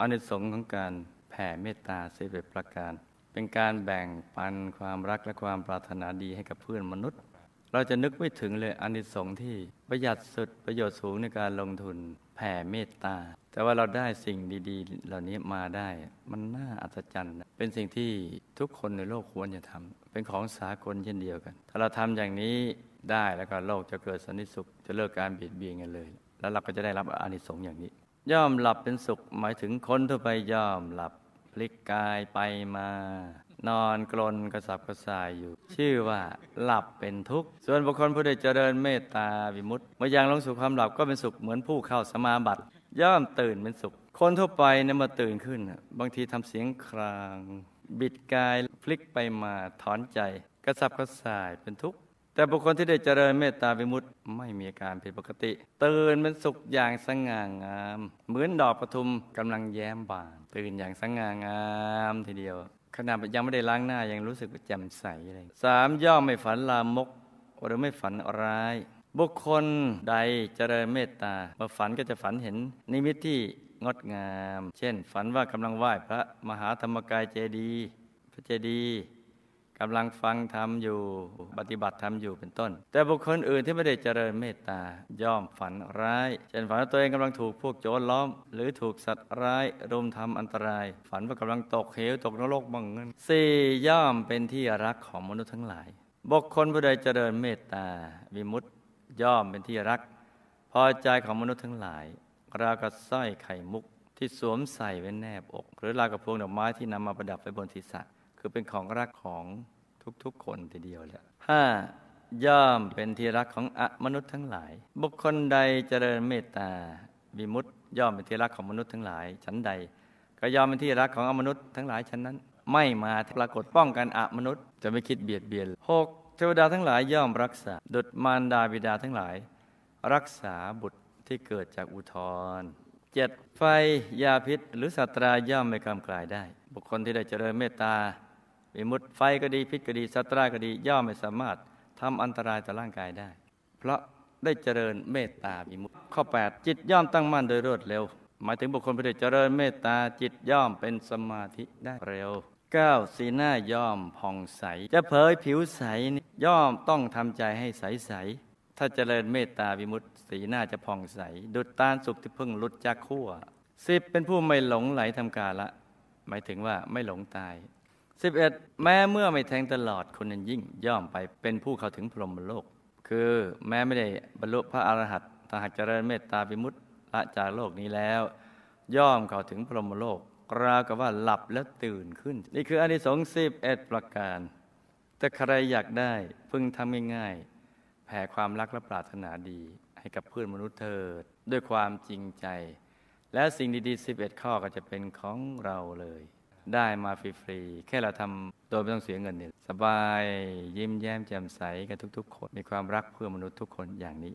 อานิสงส์ของการแผ่เมตตาสิบเอ็ดประการ เป็นการแบ่งปันความรักและความปรารถนาดีให้กับเพื่อนมนุษย์ เราจะนึกไม่ถึงเลยอานิสงส์ที่ประหยัดสุดประโยชน์สูงในการลงทุนแผ่เมตตา แต่ว่าเราได้สิ่งดีๆ เหล่านี้มาได้ มันน่าอัศจรรย์ เป็นสิ่งที่ทุกคนในโลกควรจะทำเป็นของสากลเช่นเดียวกัน ถ้าเราทำอย่างนี้ได้แล้วก็โลกจะเกิดสันติสุข จะเลิกการเบียดเบียนกันเลย แล้วเราก็จะได้รับอานิสงส์อย่างนี้ ย่อมหลับเป็นสุขหมายถึงคนทั่วไปย่อมหลับพลิกกายไปมา นอนกลนกระสับกระส่ายอยู่ ชื่อว่าหลับเป็นทุกข์ ส่วนบุคคลผู้ใดเจริญเมตตาวิมุตติเมื่อยังลงสู่ความหลับก็เป็นสุขเหมือนผู้เข้าสมาบัติ ย่อมตื่นเป็นสุข คนทั่วไปเนี่ยมาตื่นขึ้น บางทีทำเสียงคราง บิดกายพลิกไปมาถอนใจ กระสับกระส่ายเป็นทุกข์ แต่บุคคลที่ได้เจริญเมตตาวิมุตติไม่มีอาการผิดปกติ ตื่นเป็นสุขอย่างสง่างาม เหมือนดอกปทุมกำลังแย้มบาน ตื่นอย่างสง่างามทีเดียว ขณะยังไม่ได้ล้างหน้ายังรู้สึกแจ่มใสเลยสามย่อมไม่ฝันลามก หรือไม่ฝันร้าย บุคคลใดเจริญเมตตาเมื่อฝันก็จะฝันเห็น นิมิตที่งดงาม เช่น ฝันว่ากำลังไหว้พระมหาธรรมกายเจดีย์พระเจดีย์ กำลังฟังธรรมอยู่ ปฏิบัติธรรมอยู่เป็นต้น แต่บุคคลอื่นที่ไม่ได้เจริญเมตตาย่อมฝันร้าย เช่นฝันว่าตัวเองกำลังถูกพวกโจรล้อม หรือถูกสัตว์ร้ายรุมทำอันตราย ฝันว่ากำลังตกเหวตกนรกบังเงินสี่ย่อมเป็นที่รักของมนุษย์ทั้งหลาย บุคคลผู้ใดเจริญเมตตาวิมุตติย่อมเป็นที่รัก พอใจของมนุษย์ทั้งหลายราวกับสร้อยไข่มุกที่สวมใส่ไว้แนบอก หรือราวกับพวงดอกไม้ที่นำมาประดับไว้บนศีรษะ คือเป็นของรักของทุกๆคนทีเดียวแหละห้าย่อมเป็นที่รักของอมนุษย์ทั้งหลาย บุคคลใดเจริญเมตตาวิมุตย่อมเป็นที่รักของมนุษย์ทั้งหลาย ชั้นใด ก็ย่อมเป็นที่รักของอมนุษย์ทั้งหลายชั้นนั้น ไม่มาปรากฏป้องกันอมนุษย์ จะไม่คิดเบียดเบียนหกเทวดาทั้งหลายย่อมรักษา ดุจมารดาบิดาทั้งหลาย รักษาบุตรที่เกิดจากอุทธรเจ็ดไฟยาพิษหรือสัตราย่อมไม่กำกลายได้ บุคคลที่ได้เจริญเมตตา วิมุตไฟก็ดีพิษก็ดีสัตราก็ดีย่อมไม่สามารถทำอันตรายต่อร่างกายได้ เพราะได้เจริญเมตตาวิมุตข้อ 8 จิตย่อมตั้งมั่นโดยรวดเร็ว หมายถึงบุคคลผู้ได้เจริญเมตตาจิตย่อมเป็นสมาธิได้เร็ว 9. สีหน้าย่อมผ่องใส จะเผยผิวใสย่อมต้องทำใจให้ใสใสถ้าเจริญเมตตาวิมุตติสีหน้าจะผ่องใส ดุจตาลสุกที่เพิ่งหลุดจากขั้วสิบเป็นผู้ไม่หลงไหลทำการละ หมายถึงว่าไม่หลงตาย 11. แม้เมื่อไม่แทงตลอดคนนั้นยิ่งย่อมไปเป็นผู้เข้าถึงพรหมโลก คือแม้ไม่ได้บรรลุพระอรหันต์ถ้าหากเจริญเมตตาวิมุตติละจากโลกนี้แล้ว ย่อมเข้าถึงพรหมโลกราวกับว่าหลับแล้วตื่นขึ้น นี่คืออนิสงส์สิบเอ็ดประการ แต่ใครอยากได้พึงทำง่ายๆแผ่ความรักและปรารถนาดีให้กับเพื่อนมนุษย์เถิด ด้วยความจริงใจ และสิ่งดีๆ11ข้อก็จะเป็นของเราเลย ได้มาฟรีๆ แค่เราทำโดยไม่ต้องเสียเงินเนี่ยสบายยิ้มแย้มแจ่มใสกันทุกๆคน มีความรักเพื่อมนุษย์ทุกคนอย่างนี้